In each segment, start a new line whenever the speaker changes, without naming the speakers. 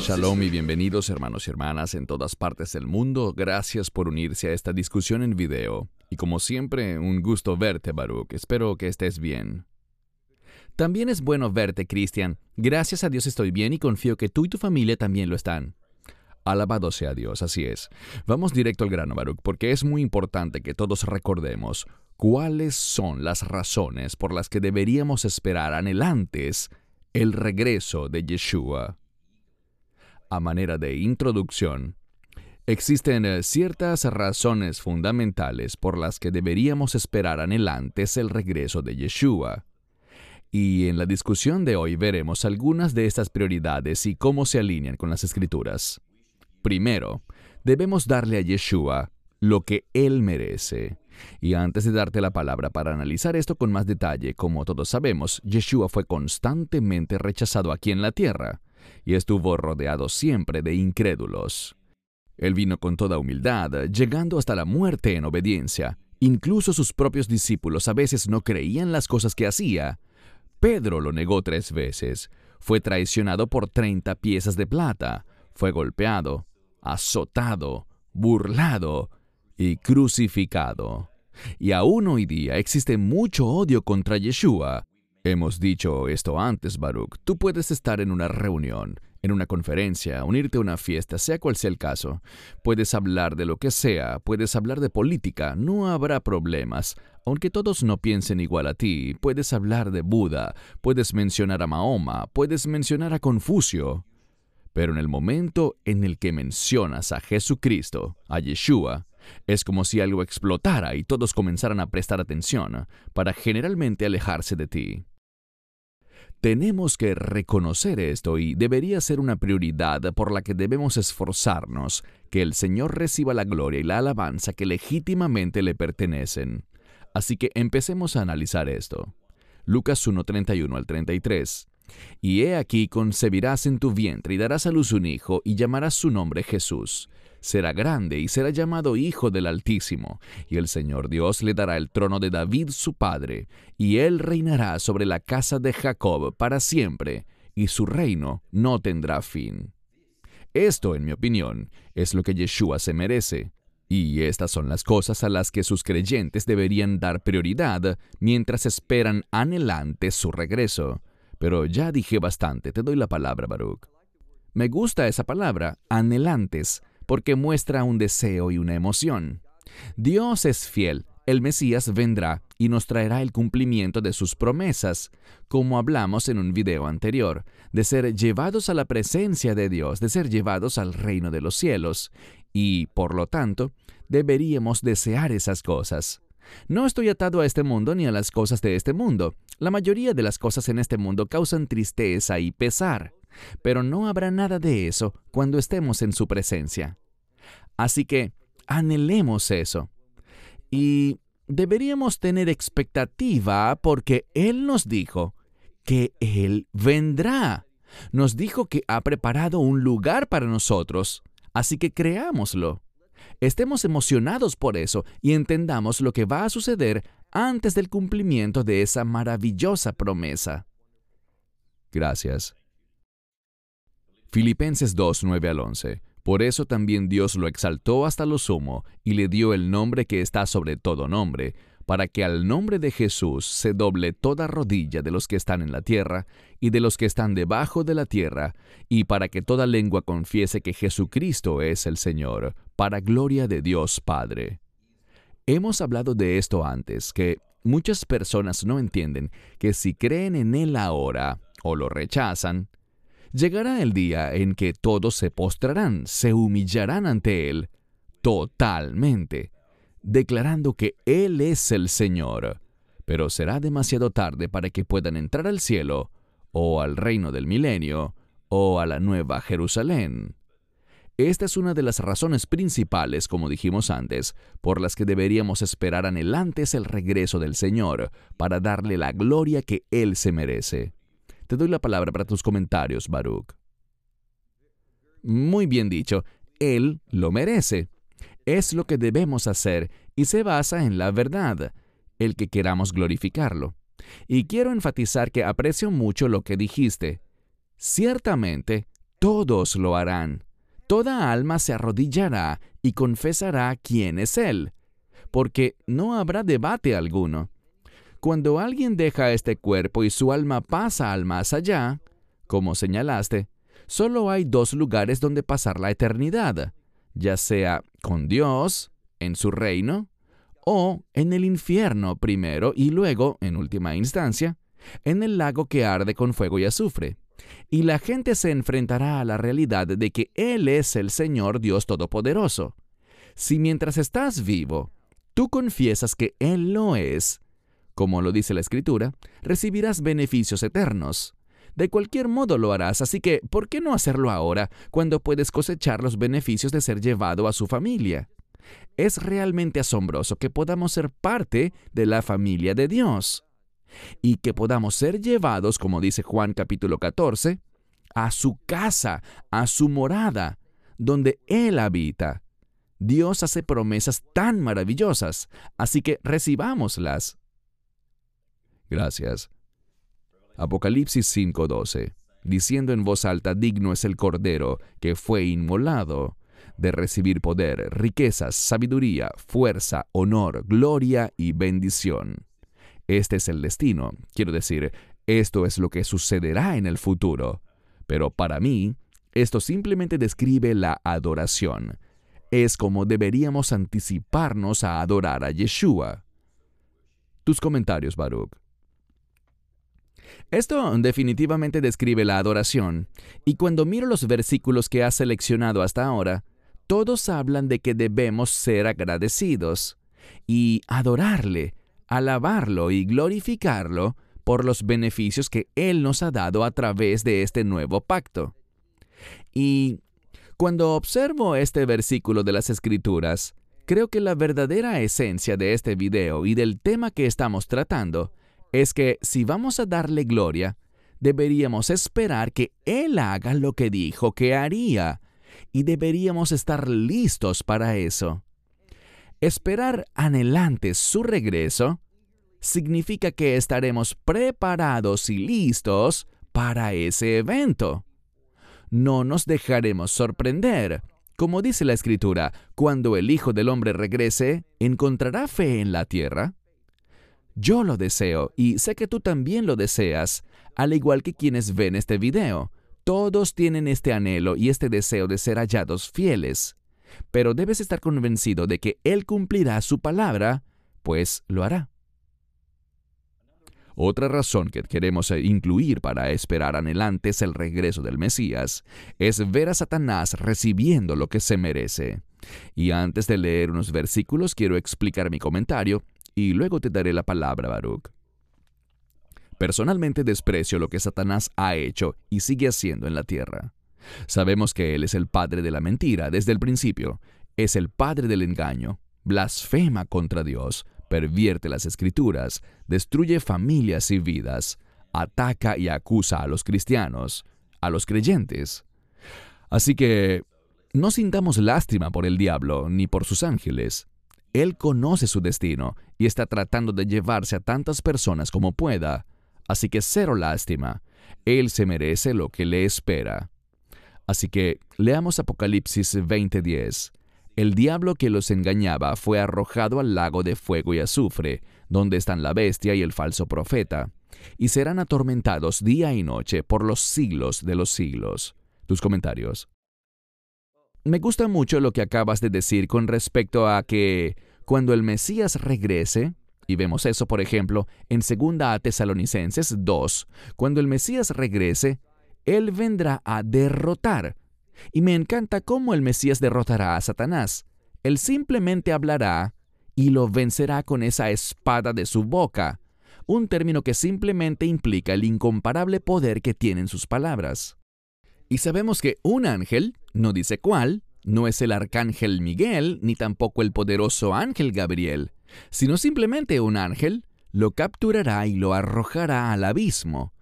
Shalom y bienvenidos hermanos y hermanas en todas partes del mundo. Gracias por unirse a esta discusión en video. Y como siempre, un gusto verte, Baruch. Espero que estés bien. También es bueno verte, Cristian. Gracias a Dios estoy bien y confío que tú y tu familia también lo están. Alabado sea Dios, así es. Vamos directo al grano, Baruch, porque es muy importante que todos recordemos cuáles son las razones por las que deberíamos esperar anhelantes el regreso de Yeshua a manera de introducción, existen eh, ciertas razones fundamentales por las que deberíamos esperar anhelantes el regreso de Yeshua. Y en la discusión de hoy veremos algunas de estas prioridades y cómo se alinean con las escrituras. Primero, debemos darle a Yeshua lo que Él merece. Y antes de darte la palabra para analizar esto con más detalle, como todos sabemos, Yeshua fue constantemente rechazado aquí en la tierra y estuvo rodeado siempre de incrédulos. Él vino con toda humildad, llegando hasta la muerte en obediencia. Incluso sus propios discípulos a veces no creían las cosas que hacía. Pedro lo negó tres veces. Fue traicionado por treinta piezas de plata. Fue golpeado, azotado, burlado y crucificado. Y aún hoy día existe mucho odio contra Yeshua, Hemos dicho esto antes, Baruch. Tú puedes estar en una reunión, en una conferencia, unirte a una fiesta, sea cual sea el caso. Puedes hablar de lo que sea, puedes hablar de política, no habrá problemas. Aunque todos no piensen igual a ti, puedes hablar de Buda, puedes mencionar a Mahoma, puedes mencionar a Confucio. Pero en el momento en el que mencionas a Jesucristo, a Yeshua, es como si algo explotara y todos comenzaran a prestar atención para generalmente alejarse de ti. Tenemos que reconocer esto y debería ser una prioridad por la que debemos esforzarnos, que el Señor reciba la gloria y la alabanza que legítimamente le pertenecen. Así que empecemos a analizar esto. Lucas 1:31 al 33. Y he aquí concebirás en tu vientre y darás a luz un hijo y llamarás su nombre Jesús será grande y será llamado Hijo del Altísimo, y el Señor Dios le dará el trono de David su padre, y él reinará sobre la casa de Jacob para siempre, y su reino no tendrá fin. Esto, en mi opinión, es lo que Yeshua se merece, y estas son las cosas a las que sus creyentes deberían dar prioridad mientras esperan anhelante su regreso. Pero ya dije bastante, te doy la palabra, Baruch. Me gusta esa palabra, anhelantes, porque muestra un deseo y una emoción. Dios es fiel, el Mesías vendrá y nos traerá el cumplimiento de sus promesas, como hablamos en un video anterior, de ser llevados a la presencia de Dios, de ser llevados al reino de los cielos, y, por lo tanto, deberíamos desear esas cosas. No estoy atado a este mundo ni a las cosas de este mundo. La mayoría de las cosas en este mundo causan tristeza y pesar pero no habrá nada de eso cuando estemos en su presencia. Así que anhelemos eso. Y deberíamos tener expectativa porque Él nos dijo que Él vendrá. Nos dijo que ha preparado un lugar para nosotros, así que creámoslo. Estemos emocionados por eso y entendamos lo que va a suceder antes del cumplimiento de esa maravillosa promesa. Gracias. Filipenses 2, 9 al 11. Por eso también Dios lo exaltó hasta lo sumo y le dio el nombre que está sobre todo nombre, para que al nombre de Jesús se doble toda rodilla de los que están en la tierra y de los que están debajo de la tierra, y para que toda lengua confiese que Jesucristo es el Señor, para gloria de Dios Padre. Hemos hablado de esto antes, que muchas personas no entienden que si creen en Él ahora o lo rechazan, Llegará el día en que todos se postrarán, se humillarán ante Él totalmente, declarando que Él es el Señor. Pero será demasiado tarde para que puedan entrar al cielo, o al reino del milenio, o a la nueva Jerusalén. Esta es una de las razones principales, como dijimos antes, por las que deberíamos esperar anhelantes el regreso del Señor, para darle la gloria que Él se merece. Te doy la palabra para tus comentarios, Baruch. Muy bien dicho. Él lo merece. Es lo que debemos hacer y se basa en la verdad, el que queramos glorificarlo. Y quiero enfatizar que aprecio mucho lo que dijiste. Ciertamente, todos lo harán. Toda alma se arrodillará y confesará quién es Él, porque no habrá debate alguno. Cuando alguien deja este cuerpo y su alma pasa al más allá, como señalaste, solo hay dos lugares donde pasar la eternidad, ya sea con Dios, en su reino, o en el infierno primero y luego, en última instancia, en el lago que arde con fuego y azufre. Y la gente se enfrentará a la realidad de que Él es el Señor Dios Todopoderoso. Si mientras estás vivo, tú confiesas que Él lo es, como lo dice la Escritura, recibirás beneficios eternos. De cualquier modo lo harás, así que ¿por qué no hacerlo ahora, cuando puedes cosechar los beneficios de ser llevado a su familia? Es realmente asombroso que podamos ser parte de la familia de Dios y que podamos ser llevados, como dice Juan capítulo 14, a su casa, a su morada, donde Él habita. Dios hace promesas tan maravillosas, así que recibámoslas. Gracias. Apocalipsis 5:12, diciendo en voz alta, digno es el Cordero que fue inmolado de recibir poder, riquezas, sabiduría, fuerza, honor, gloria y bendición. Este es el destino, quiero decir, esto es lo que sucederá en el futuro. Pero para mí, esto simplemente describe la adoración. Es como deberíamos anticiparnos a adorar a Yeshua. Tus comentarios, Baruch. Esto definitivamente describe la adoración, y cuando miro los versículos que has seleccionado hasta ahora, todos hablan de que debemos ser agradecidos y adorarle, alabarlo y glorificarlo por los beneficios que Él nos ha dado a través de este nuevo pacto. Y cuando observo este versículo de las Escrituras, creo que la verdadera esencia de este video y del tema que estamos tratando es que si vamos a darle gloria, deberíamos esperar que Él haga lo que dijo que haría, y deberíamos estar listos para eso. Esperar anhelante su regreso significa que estaremos preparados y listos para ese evento. No nos dejaremos sorprender. Como dice la Escritura, cuando el Hijo del Hombre regrese, ¿encontrará fe en la tierra? Yo lo deseo y sé que tú también lo deseas, al igual que quienes ven este video. Todos tienen este anhelo y este deseo de ser hallados fieles, pero debes estar convencido de que Él cumplirá su palabra, pues lo hará. Otra razón que queremos incluir para esperar anhelantes el regreso del Mesías es ver a Satanás recibiendo lo que se merece. Y antes de leer unos versículos quiero explicar mi comentario y luego te daré la palabra, Baruch. Personalmente desprecio lo que Satanás ha hecho y sigue haciendo en la tierra. Sabemos que Él es el padre de la mentira desde el principio, es el padre del engaño, blasfema contra Dios, pervierte las escrituras, destruye familias y vidas, ataca y acusa a los cristianos, a los creyentes. Así que no sintamos lástima por el diablo ni por sus ángeles. Él conoce su destino y está tratando de llevarse a tantas personas como pueda, Así que cero lástima. Él se merece lo que le espera. Así que leamos Apocalipsis 20:10. El diablo que los engañaba fue arrojado al lago de fuego y azufre, donde están la bestia y el falso profeta, y serán atormentados día y noche por los siglos de los siglos. Tus comentarios. Me gusta mucho lo que acabas de decir con respecto a que cuando el Mesías regrese, y vemos eso, por ejemplo, en 2 Tesalonicenses 2. Cuando el Mesías regrese, Él vendrá a derrotar. Y me encanta cómo el Mesías derrotará a Satanás. Él simplemente hablará y lo vencerá con esa espada de su boca, un término que simplemente implica el incomparable poder que tienen sus palabras. Y sabemos que un ángel, no dice cuál, no es el arcángel Miguel, ni tampoco el poderoso ángel Gabriel, sino simplemente un ángel, lo capturará y lo arrojará al abismo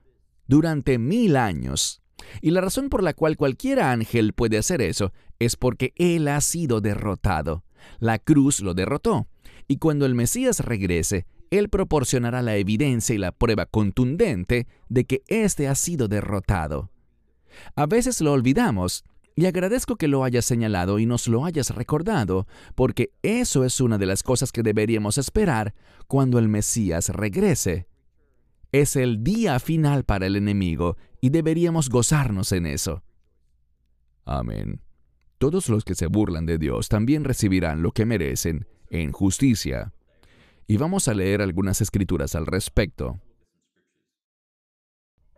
durante mil años. Y la razón por la cual cualquier ángel puede hacer eso es porque Él ha sido derrotado. La cruz lo derrotó. Y cuando el Mesías regrese, Él proporcionará la evidencia y la prueba contundente de que éste ha sido derrotado. A veces lo olvidamos, y agradezco que lo hayas señalado y nos lo hayas recordado, porque eso es una de las cosas que deberíamos esperar cuando el Mesías regrese. Es el día final para el enemigo y deberíamos gozarnos en eso. Amén. Todos los que se burlan de Dios también recibirán lo que merecen en justicia. Y vamos a leer algunas escrituras al respecto.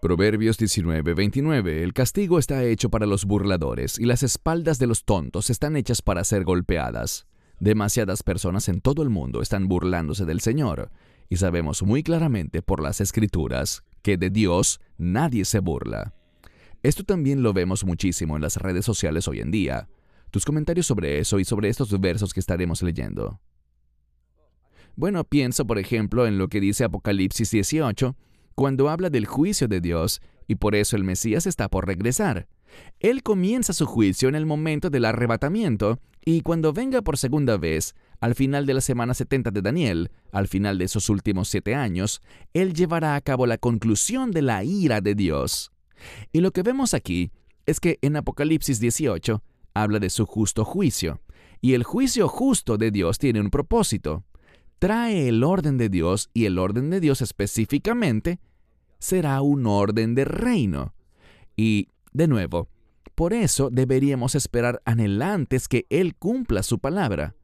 Proverbios 19:29 El castigo está hecho para los burladores y las espaldas de los tontos están hechas para ser golpeadas. Demasiadas personas en todo el mundo están burlándose del Señor, y sabemos muy claramente por las escrituras que de Dios nadie se burla. Esto también lo vemos muchísimo en las redes sociales hoy en día. Tus comentarios sobre eso y sobre estos versos que estaremos leyendo. Bueno, pienso por ejemplo en lo que dice Apocalipsis 18, cuando habla del juicio de Dios, y por eso el Mesías está por regresar. Él comienza su juicio en el momento del arrebatamiento, y cuando venga por segunda vez, al final de la semana 70 de Daniel, al final de esos últimos siete años, Él llevará a cabo la conclusión de la ira de Dios. Y lo que vemos aquí es que en Apocalipsis 18 habla de su justo juicio, y el juicio justo de Dios tiene un propósito. Trae el orden de Dios y el orden de Dios específicamente será un orden de reino. Y, de nuevo, por eso deberíamos esperar anhelantes que Él cumpla su palabra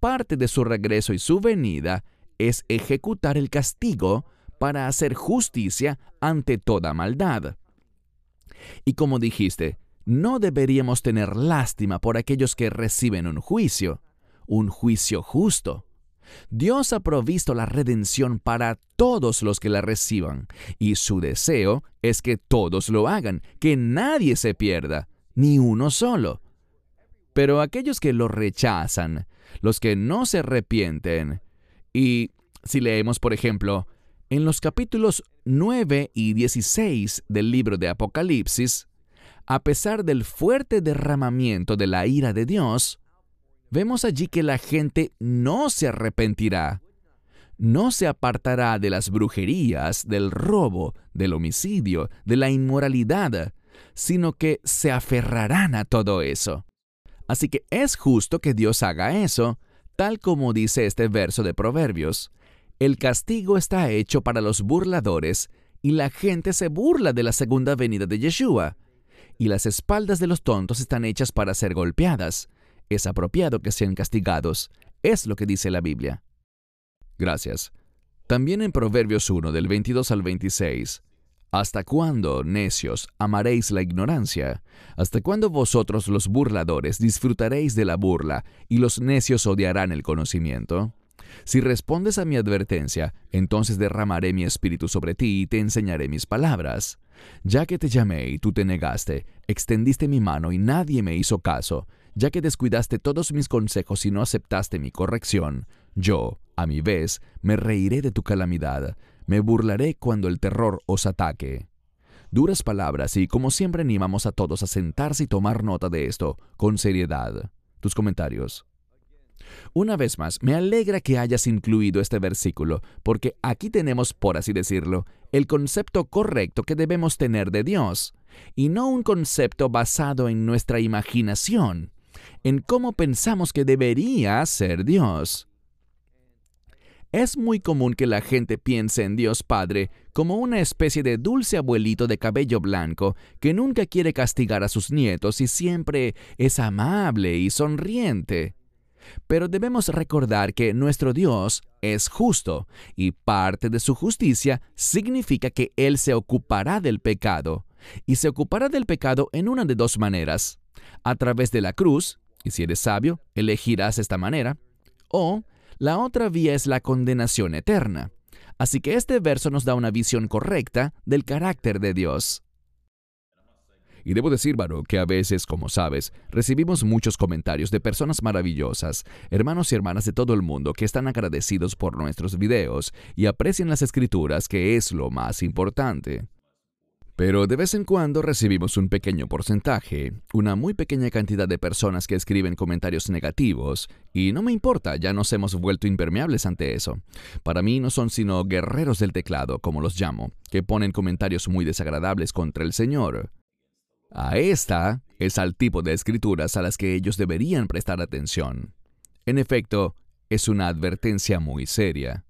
parte de su regreso y su venida es ejecutar el castigo para hacer justicia ante toda maldad. Y como dijiste, no deberíamos tener lástima por aquellos que reciben un juicio, un juicio justo. Dios ha provisto la redención para todos los que la reciban, y su deseo es que todos lo hagan, que nadie se pierda, ni uno solo. Pero aquellos que lo rechazan, los que no se arrepienten, y si leemos, por ejemplo, en los capítulos 9 y 16 del libro de Apocalipsis, a pesar del fuerte derramamiento de la ira de Dios, vemos allí que la gente no se arrepentirá, no se apartará de las brujerías, del robo, del homicidio, de la inmoralidad, sino que se aferrarán a todo eso. Así que es justo que Dios haga eso, tal como dice este verso de Proverbios. El castigo está hecho para los burladores, y la gente se burla de la segunda venida de Yeshua. Y las espaldas de los tontos están hechas para ser golpeadas. Es apropiado que sean castigados. Es lo que dice la Biblia. Gracias. También en Proverbios 1 del 22 al 26 ¿Hasta cuándo, necios, amaréis la ignorancia? ¿Hasta cuándo vosotros los burladores disfrutaréis de la burla y los necios odiarán el conocimiento? Si respondes a mi advertencia, entonces derramaré mi espíritu sobre ti y te enseñaré mis palabras. Ya que te llamé y tú te negaste, extendiste mi mano y nadie me hizo caso, ya que descuidaste todos mis consejos y no aceptaste mi corrección, yo, a mi vez, me reiré de tu calamidad, me burlaré cuando el terror os ataque. Duras palabras y como siempre animamos a todos a sentarse y tomar nota de esto con seriedad. Tus comentarios. Una vez más, me alegra que hayas incluido este versículo, porque aquí tenemos, por así decirlo, el concepto correcto que debemos tener de Dios, y no un concepto basado en nuestra imaginación, en cómo pensamos que debería ser Dios. Es muy común que la gente piense en Dios Padre como una especie de dulce abuelito de cabello blanco que nunca quiere castigar a sus nietos y siempre es amable y sonriente. Pero debemos recordar que nuestro Dios es justo y parte de su justicia significa que Él se ocupará del pecado. Y se ocupará del pecado en una de dos maneras. A través de la cruz, y si eres sabio, elegirás esta manera, o la otra vía es la condenación eterna. Así que este verso nos da una visión correcta del carácter de Dios. Y debo decir, Baruch, que a veces, como sabes, recibimos muchos comentarios de personas maravillosas, hermanos y hermanas de todo el mundo que están agradecidos por nuestros videos y aprecian las escrituras, que es lo más importante. Pero de vez en cuando recibimos un pequeño porcentaje, una muy pequeña cantidad de personas que escriben comentarios negativos, y no me importa, ya nos hemos vuelto impermeables ante eso. Para mí no son sino guerreros del teclado, como los llamo, que ponen comentarios muy desagradables contra el Señor. A esta es al tipo de escrituras a las que ellos deberían prestar atención. En efecto, es una advertencia muy seria.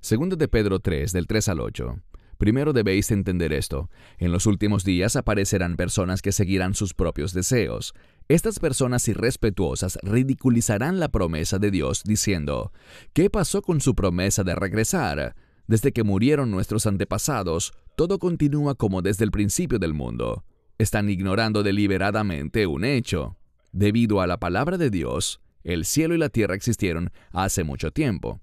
Segundo de Pedro 3, del 3 al 8. Primero debéis entender esto. En los últimos días aparecerán personas que seguirán sus propios deseos. Estas personas irrespetuosas ridiculizarán la promesa de Dios diciendo, ¿qué pasó con su promesa de regresar? Desde que murieron nuestros antepasados, todo continúa como desde el principio del mundo. Están ignorando deliberadamente un hecho. Debido a la palabra de Dios, el cielo y la tierra existieron hace mucho tiempo.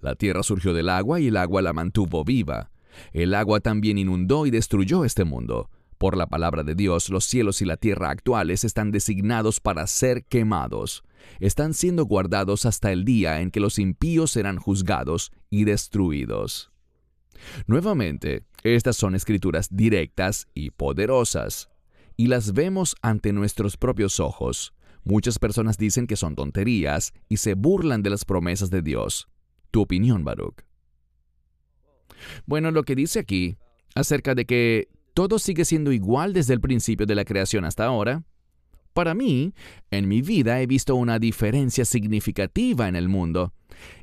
La tierra surgió del agua y el agua la mantuvo viva. El agua también inundó y destruyó este mundo. Por la palabra de Dios, los cielos y la tierra actuales están designados para ser quemados. Están siendo guardados hasta el día en que los impíos serán juzgados y destruidos. Nuevamente, estas son escrituras directas y poderosas, y las vemos ante nuestros propios ojos. Muchas personas dicen que son tonterías y se burlan de las promesas de Dios. Tu opinión, Baruch. Bueno, lo que dice aquí acerca de que todo sigue siendo igual desde el principio de la creación hasta ahora, para mí, en mi vida he visto una diferencia significativa en el mundo.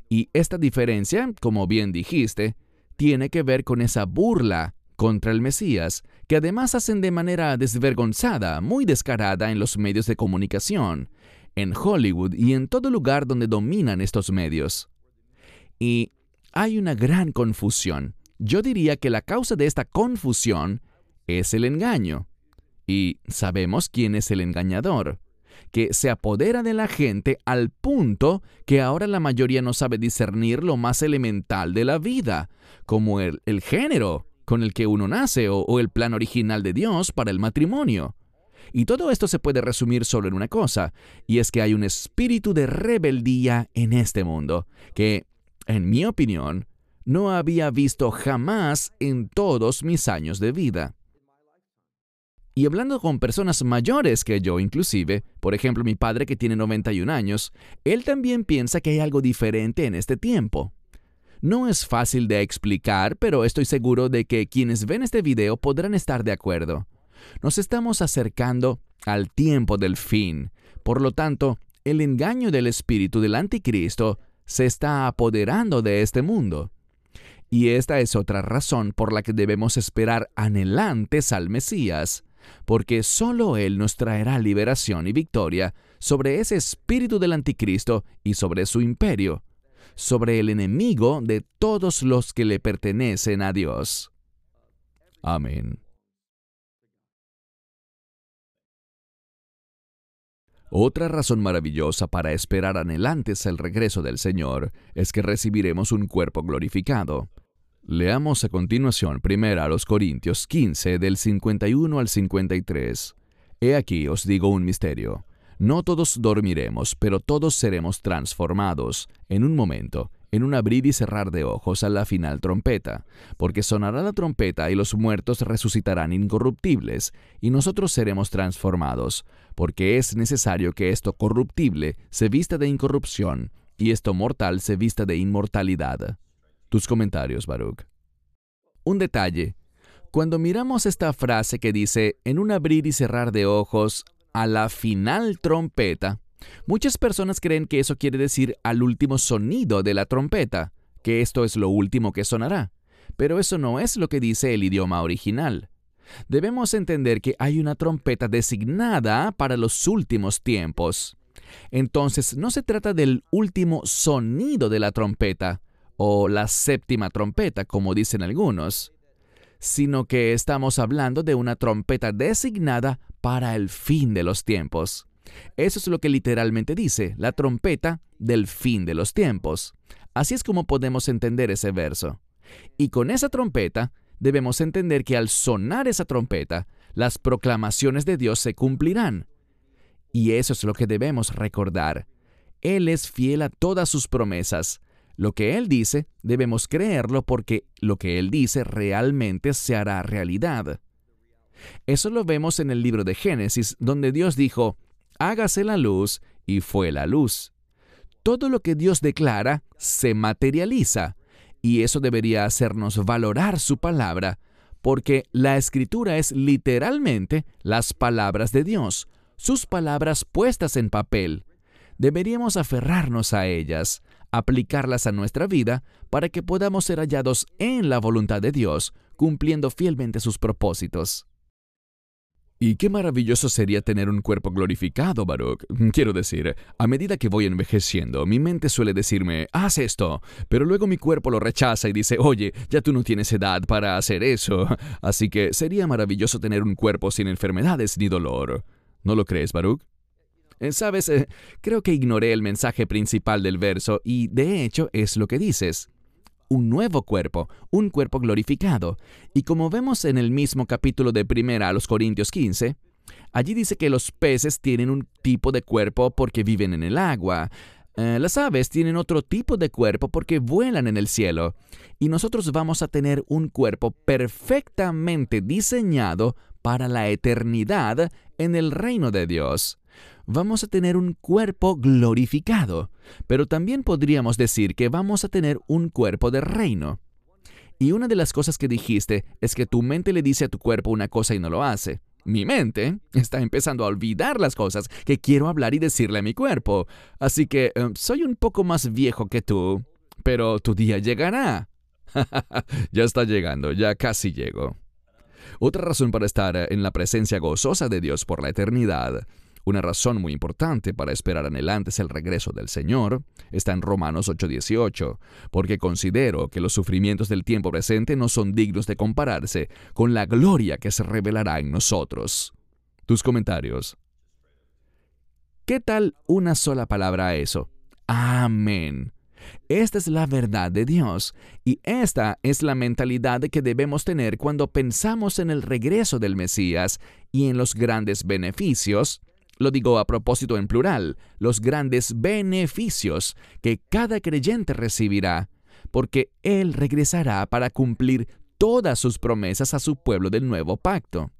Y esta diferencia, como bien dijiste, tiene que ver con esa burla contra el Mesías, que además hacen de manera desvergonzada, muy descarada en los medios de comunicación, en Hollywood y en todo lugar donde dominan estos medios. Y hay una gran confusión. Yo diría que la causa de esta confusión es el engaño. Y sabemos quién es el engañador, que se apodera de la gente al punto que ahora la mayoría no sabe discernir lo más elemental de la vida, como el, género con el que uno nace o, o el plan original de Dios para el matrimonio. Y todo esto se puede resumir solo en una cosa, y es que hay un espíritu de rebeldía en este mundo, que en mi opinión, no había visto jamás en todos mis años de vida. Y hablando con personas mayores que yo inclusive, por ejemplo mi padre que tiene 91 años, él también piensa que hay algo diferente en este tiempo. No es fácil de explicar, pero estoy seguro de que quienes ven este video podrán estar de acuerdo. Nos estamos acercando al tiempo del fin. Por lo tanto, el engaño del espíritu del anticristo se está apoderando de este mundo. Y esta es otra razón por la que debemos esperar anhelantes al Mesías, porque solo Él nos traerá liberación y victoria sobre ese espíritu del anticristo y sobre su imperio, sobre el enemigo de todos los que le pertenecen a Dios. Amén. Otra razón maravillosa para esperar anhelantes el regreso del Señor es que recibiremos un cuerpo glorificado. Leamos a continuación 1 a los Corintios 15 del 51 al 53. He aquí os digo un misterio. No todos dormiremos, pero todos seremos transformados en un momento, en un abrir y cerrar de ojos a la final trompeta, porque sonará la trompeta y los muertos resucitarán incorruptibles, y nosotros seremos transformados, porque es necesario que esto corruptible se vista de incorrupción, y esto mortal se vista de inmortalidad. Tus comentarios, Baruch. Un detalle. Cuando miramos esta frase que dice, en un abrir y cerrar de ojos, a la final trompeta, Muchas personas creen que eso quiere decir al último sonido de la trompeta, que esto es lo último que sonará. Pero eso no es lo que dice el idioma original. Debemos entender que hay una trompeta designada para los últimos tiempos. Entonces no se trata del último sonido de la trompeta, o la séptima trompeta, como dicen algunos, sino que estamos hablando de una trompeta designada para el fin de los tiempos. Eso es lo que literalmente dice, la trompeta del fin de los tiempos. Así es como podemos entender ese verso. Y con esa trompeta debemos entender que al sonar esa trompeta, las proclamaciones de Dios se cumplirán. Y eso es lo que debemos recordar. Él es fiel a todas sus promesas. Lo que Él dice, debemos creerlo porque lo que Él dice realmente se hará realidad. Eso lo vemos en el libro de Génesis, donde Dios dijo, hágase la luz, y fue la luz. Todo lo que Dios declara se materializa, y eso debería hacernos valorar su palabra, porque la escritura es literalmente las palabras de Dios, sus palabras puestas en papel. Deberíamos aferrarnos a ellas, aplicarlas a nuestra vida para que podamos ser hallados en la voluntad de Dios, cumpliendo fielmente sus propósitos. Y qué maravilloso sería tener un cuerpo glorificado, Baruch. Quiero decir, a medida que voy envejeciendo, mi mente suele decirme, haz esto, pero luego mi cuerpo lo rechaza y dice, oye, ya tú no tienes edad para hacer eso. Así que sería maravilloso tener un cuerpo sin enfermedades ni dolor. ¿No lo crees, Baruch? Eh, Sabes, eh, creo que ignoré el mensaje principal del verso y de hecho es lo que dices un nuevo cuerpo, un cuerpo glorificado. Y como vemos en el mismo capítulo de Primera a los Corintios 15, allí dice que los peces tienen un tipo de cuerpo porque viven en el agua. Eh, las aves tienen otro tipo de cuerpo porque vuelan en el cielo. Y nosotros vamos a tener un cuerpo perfectamente diseñado para la eternidad en el reino de Dios vamos a tener un cuerpo glorificado, pero también podríamos decir que vamos a tener un cuerpo de reino. Y una de las cosas que dijiste es que tu mente le dice a tu cuerpo una cosa y no lo hace. Mi mente está empezando a olvidar las cosas que quiero hablar y decirle a mi cuerpo. Así que eh, soy un poco más viejo que tú, pero tu día llegará. ya está llegando, ya casi llego. Otra razón para estar en la presencia gozosa de Dios por la eternidad una razón muy importante para esperar anhelantes el regreso del Señor está en Romanos 8:18, porque considero que los sufrimientos del tiempo presente no son dignos de compararse con la gloria que se revelará en nosotros. Tus comentarios. ¿Qué tal una sola palabra a eso? Amén. Esta es la verdad de Dios y esta es la mentalidad que debemos tener cuando pensamos en el regreso del Mesías y en los grandes beneficios lo digo a propósito en plural, los grandes beneficios que cada creyente recibirá, porque Él regresará para cumplir todas sus promesas a su pueblo del nuevo pacto.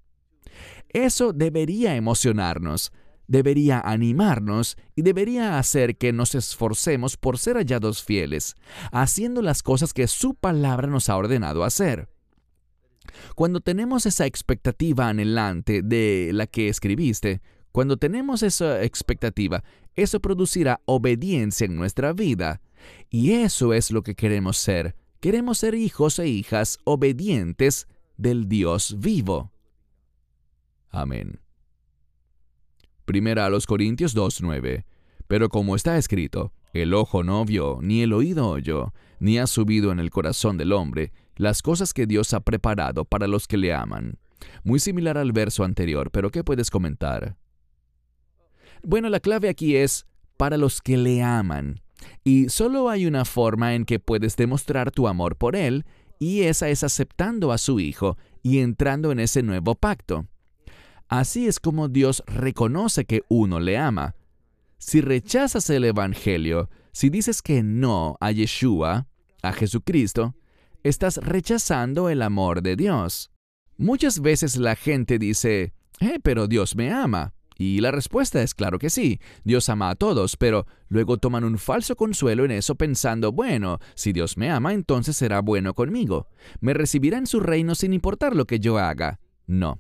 Eso debería emocionarnos, debería animarnos y debería hacer que nos esforcemos por ser hallados fieles, haciendo las cosas que su palabra nos ha ordenado hacer. Cuando tenemos esa expectativa anhelante de la que escribiste, cuando tenemos esa expectativa, eso producirá obediencia en nuestra vida. Y eso es lo que queremos ser. Queremos ser hijos e hijas obedientes del Dios vivo. Amén. Primera a los Corintios 2.9. Pero como está escrito, el ojo no vio, ni el oído oyó, ni ha subido en el corazón del hombre las cosas que Dios ha preparado para los que le aman. Muy similar al verso anterior, pero ¿qué puedes comentar? Bueno, la clave aquí es para los que le aman. Y solo hay una forma en que puedes demostrar tu amor por Él, y esa es aceptando a su Hijo y entrando en ese nuevo pacto. Así es como Dios reconoce que uno le ama. Si rechazas el Evangelio, si dices que no a Yeshua, a Jesucristo, estás rechazando el amor de Dios. Muchas veces la gente dice, eh, pero Dios me ama. Y la respuesta es claro que sí, Dios ama a todos, pero luego toman un falso consuelo en eso pensando, bueno, si Dios me ama, entonces será bueno conmigo. Me recibirá en su reino sin importar lo que yo haga. No.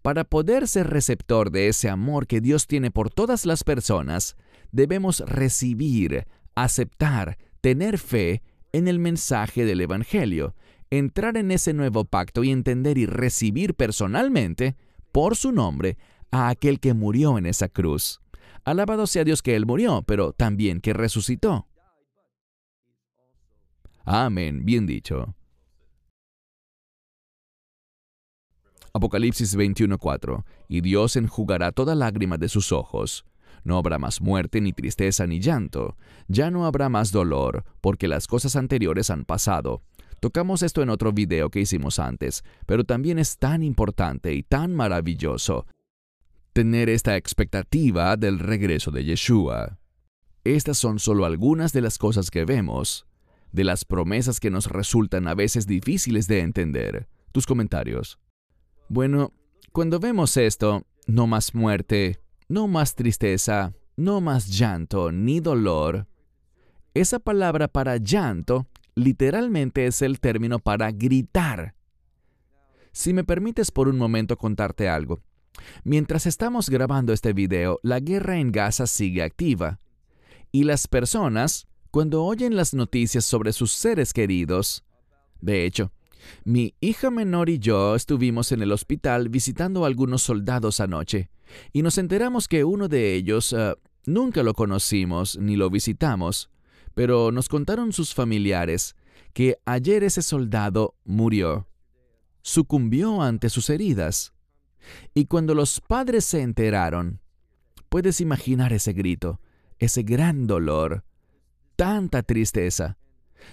Para poder ser receptor de ese amor que Dios tiene por todas las personas, debemos recibir, aceptar, tener fe en el mensaje del Evangelio, entrar en ese nuevo pacto y entender y recibir personalmente, por su nombre, a aquel que murió en esa cruz. Alabado sea Dios que Él murió, pero también que resucitó. Amén, bien dicho. Apocalipsis 21:4 Y Dios enjugará toda lágrima de sus ojos. No habrá más muerte, ni tristeza, ni llanto. Ya no habrá más dolor, porque las cosas anteriores han pasado. Tocamos esto en otro video que hicimos antes, pero también es tan importante y tan maravilloso tener esta expectativa del regreso de Yeshua. Estas son solo algunas de las cosas que vemos, de las promesas que nos resultan a veces difíciles de entender. Tus comentarios. Bueno, cuando vemos esto, no más muerte, no más tristeza, no más llanto ni dolor, esa palabra para llanto literalmente es el término para gritar. Si me permites por un momento contarte algo. Mientras estamos grabando este video, la guerra en Gaza sigue activa. Y las personas, cuando oyen las noticias sobre sus seres queridos, de hecho, mi hija menor y yo estuvimos en el hospital visitando a algunos soldados anoche, y nos enteramos que uno de ellos eh, nunca lo conocimos ni lo visitamos, pero nos contaron sus familiares que ayer ese soldado murió, sucumbió ante sus heridas. Y cuando los padres se enteraron, puedes imaginar ese grito, ese gran dolor, tanta tristeza.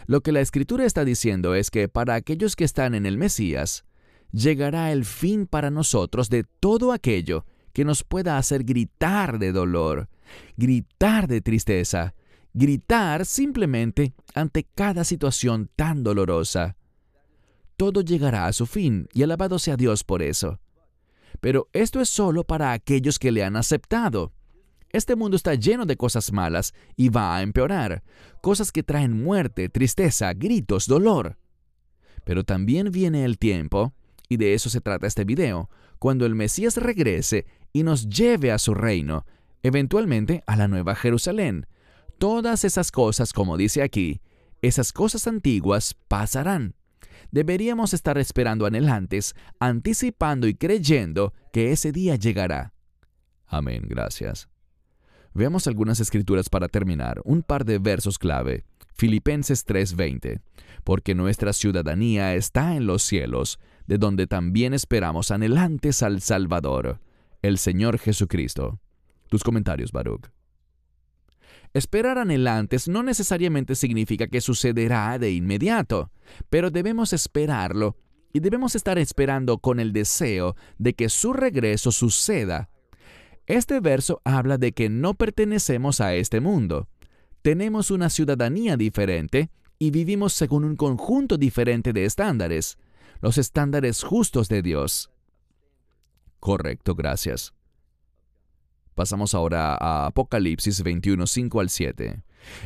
Lo que la escritura está diciendo es que para aquellos que están en el Mesías, llegará el fin para nosotros de todo aquello que nos pueda hacer gritar de dolor, gritar de tristeza, gritar simplemente ante cada situación tan dolorosa. Todo llegará a su fin y alabado sea Dios por eso. Pero esto es solo para aquellos que le han aceptado. Este mundo está lleno de cosas malas y va a empeorar, cosas que traen muerte, tristeza, gritos, dolor. Pero también viene el tiempo, y de eso se trata este video, cuando el Mesías regrese y nos lleve a su reino, eventualmente a la Nueva Jerusalén, Todas esas cosas, como dice aquí, esas cosas antiguas pasarán. Deberíamos estar esperando anhelantes, anticipando y creyendo que ese día llegará. Amén, gracias. Veamos algunas escrituras para terminar, un par de versos clave. Filipenses 3:20. Porque nuestra ciudadanía está en los cielos, de donde también esperamos anhelantes al Salvador, el Señor Jesucristo. Tus comentarios, Baruch. Esperar anhelantes no necesariamente significa que sucederá de inmediato, pero debemos esperarlo y debemos estar esperando con el deseo de que su regreso suceda. Este verso habla de que no pertenecemos a este mundo. Tenemos una ciudadanía diferente y vivimos según un conjunto diferente de estándares, los estándares justos de Dios. Correcto, gracias. Pasamos ahora a Apocalipsis 21, 5 al 7.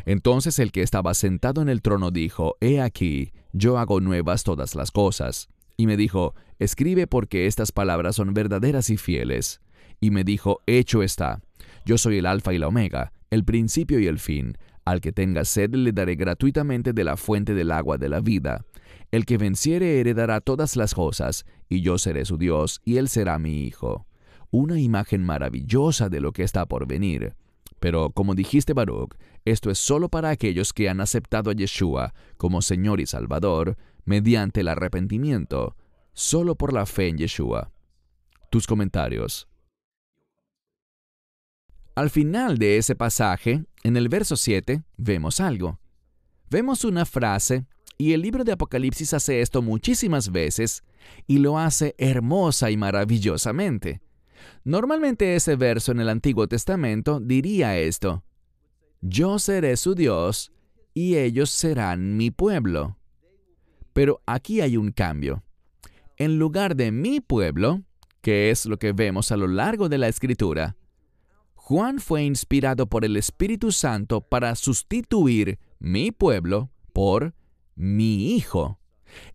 Entonces el que estaba sentado en el trono dijo, He aquí, yo hago nuevas todas las cosas. Y me dijo, Escribe porque estas palabras son verdaderas y fieles. Y me dijo, Hecho está. Yo soy el Alfa y la Omega, el principio y el fin. Al que tenga sed le daré gratuitamente de la fuente del agua de la vida. El que venciere heredará todas las cosas, y yo seré su Dios, y él será mi hijo una imagen maravillosa de lo que está por venir. Pero como dijiste Baruch, esto es solo para aquellos que han aceptado a Yeshua como Señor y Salvador mediante el arrepentimiento, solo por la fe en Yeshua. Tus comentarios. Al final de ese pasaje, en el verso 7, vemos algo. Vemos una frase, y el libro de Apocalipsis hace esto muchísimas veces, y lo hace hermosa y maravillosamente. Normalmente ese verso en el Antiguo Testamento diría esto, Yo seré su Dios y ellos serán mi pueblo. Pero aquí hay un cambio. En lugar de mi pueblo, que es lo que vemos a lo largo de la Escritura, Juan fue inspirado por el Espíritu Santo para sustituir mi pueblo por mi hijo.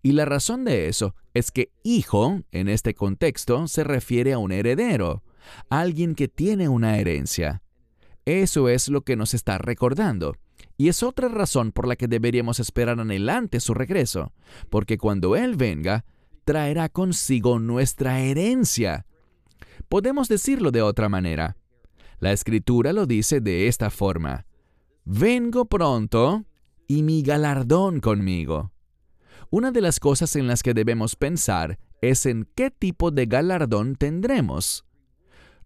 Y la razón de eso es que hijo, en este contexto, se refiere a un heredero, alguien que tiene una herencia. Eso es lo que nos está recordando. Y es otra razón por la que deberíamos esperar adelante su regreso, porque cuando Él venga, traerá consigo nuestra herencia. Podemos decirlo de otra manera. La escritura lo dice de esta forma. Vengo pronto y mi galardón conmigo. Una de las cosas en las que debemos pensar es en qué tipo de galardón tendremos.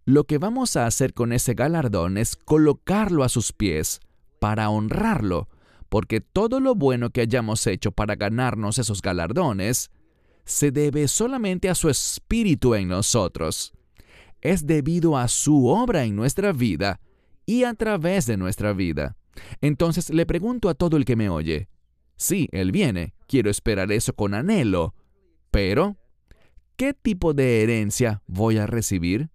Lo que vamos a hacer con ese galardón es colocarlo a sus pies para honrarlo, porque todo lo bueno que hayamos hecho para ganarnos esos galardones se debe solamente a su espíritu en nosotros. Es debido a su obra en nuestra vida y a través de nuestra vida. Entonces le pregunto a todo el que me oye, Sí, Él viene, quiero esperar eso con anhelo, pero ¿qué tipo de herencia voy a recibir?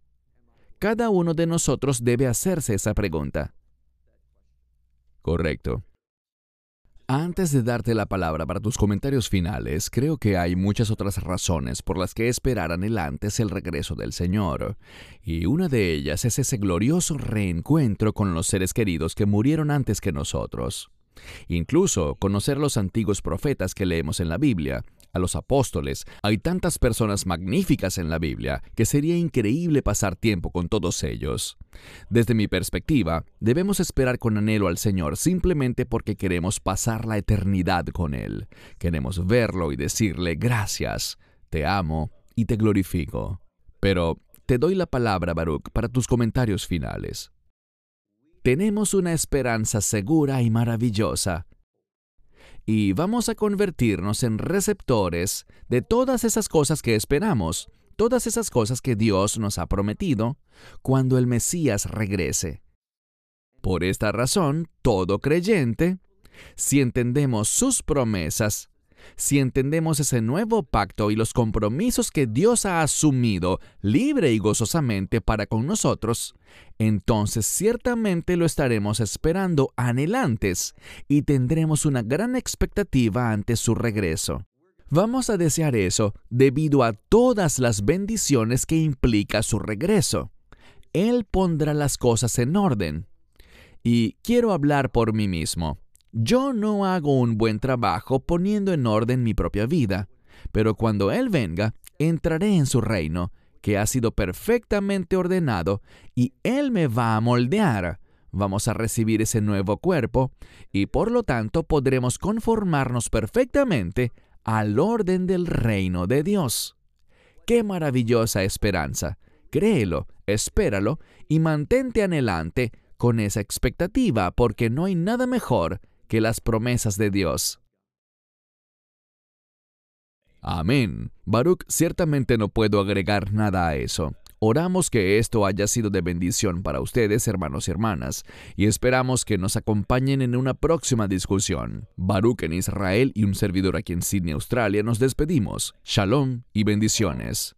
Cada uno de nosotros debe hacerse esa pregunta. Correcto. Antes de darte la palabra para tus comentarios finales, creo que hay muchas otras razones por las que esperar anhelantes el regreso del Señor, y una de ellas es ese glorioso reencuentro con los seres queridos que murieron antes que nosotros. Incluso conocer los antiguos profetas que leemos en la Biblia, a los apóstoles. Hay tantas personas magníficas en la Biblia que sería increíble pasar tiempo con todos ellos. Desde mi perspectiva, debemos esperar con anhelo al Señor simplemente porque queremos pasar la eternidad con Él. Queremos verlo y decirle gracias, te amo y te glorifico. Pero te doy la palabra, Baruch, para tus comentarios finales. Tenemos una esperanza segura y maravillosa y vamos a convertirnos en receptores de todas esas cosas que esperamos, todas esas cosas que Dios nos ha prometido cuando el Mesías regrese. Por esta razón, todo creyente, si entendemos sus promesas, si entendemos ese nuevo pacto y los compromisos que Dios ha asumido libre y gozosamente para con nosotros, entonces ciertamente lo estaremos esperando anhelantes y tendremos una gran expectativa ante su regreso. Vamos a desear eso debido a todas las bendiciones que implica su regreso. Él pondrá las cosas en orden. Y quiero hablar por mí mismo. Yo no hago un buen trabajo poniendo en orden mi propia vida, pero cuando Él venga, entraré en su reino, que ha sido perfectamente ordenado, y Él me va a moldear. Vamos a recibir ese nuevo cuerpo, y por lo tanto podremos conformarnos perfectamente al orden del reino de Dios. ¡Qué maravillosa esperanza! Créelo, espéralo y mantente anhelante con esa expectativa, porque no hay nada mejor que las promesas de Dios. Amén. Baruch, ciertamente no puedo agregar nada a eso. Oramos que esto haya sido de bendición para ustedes, hermanos y hermanas, y esperamos que nos acompañen en una próxima discusión. Baruch en Israel y un servidor aquí en Sydney, Australia, nos despedimos. Shalom y bendiciones.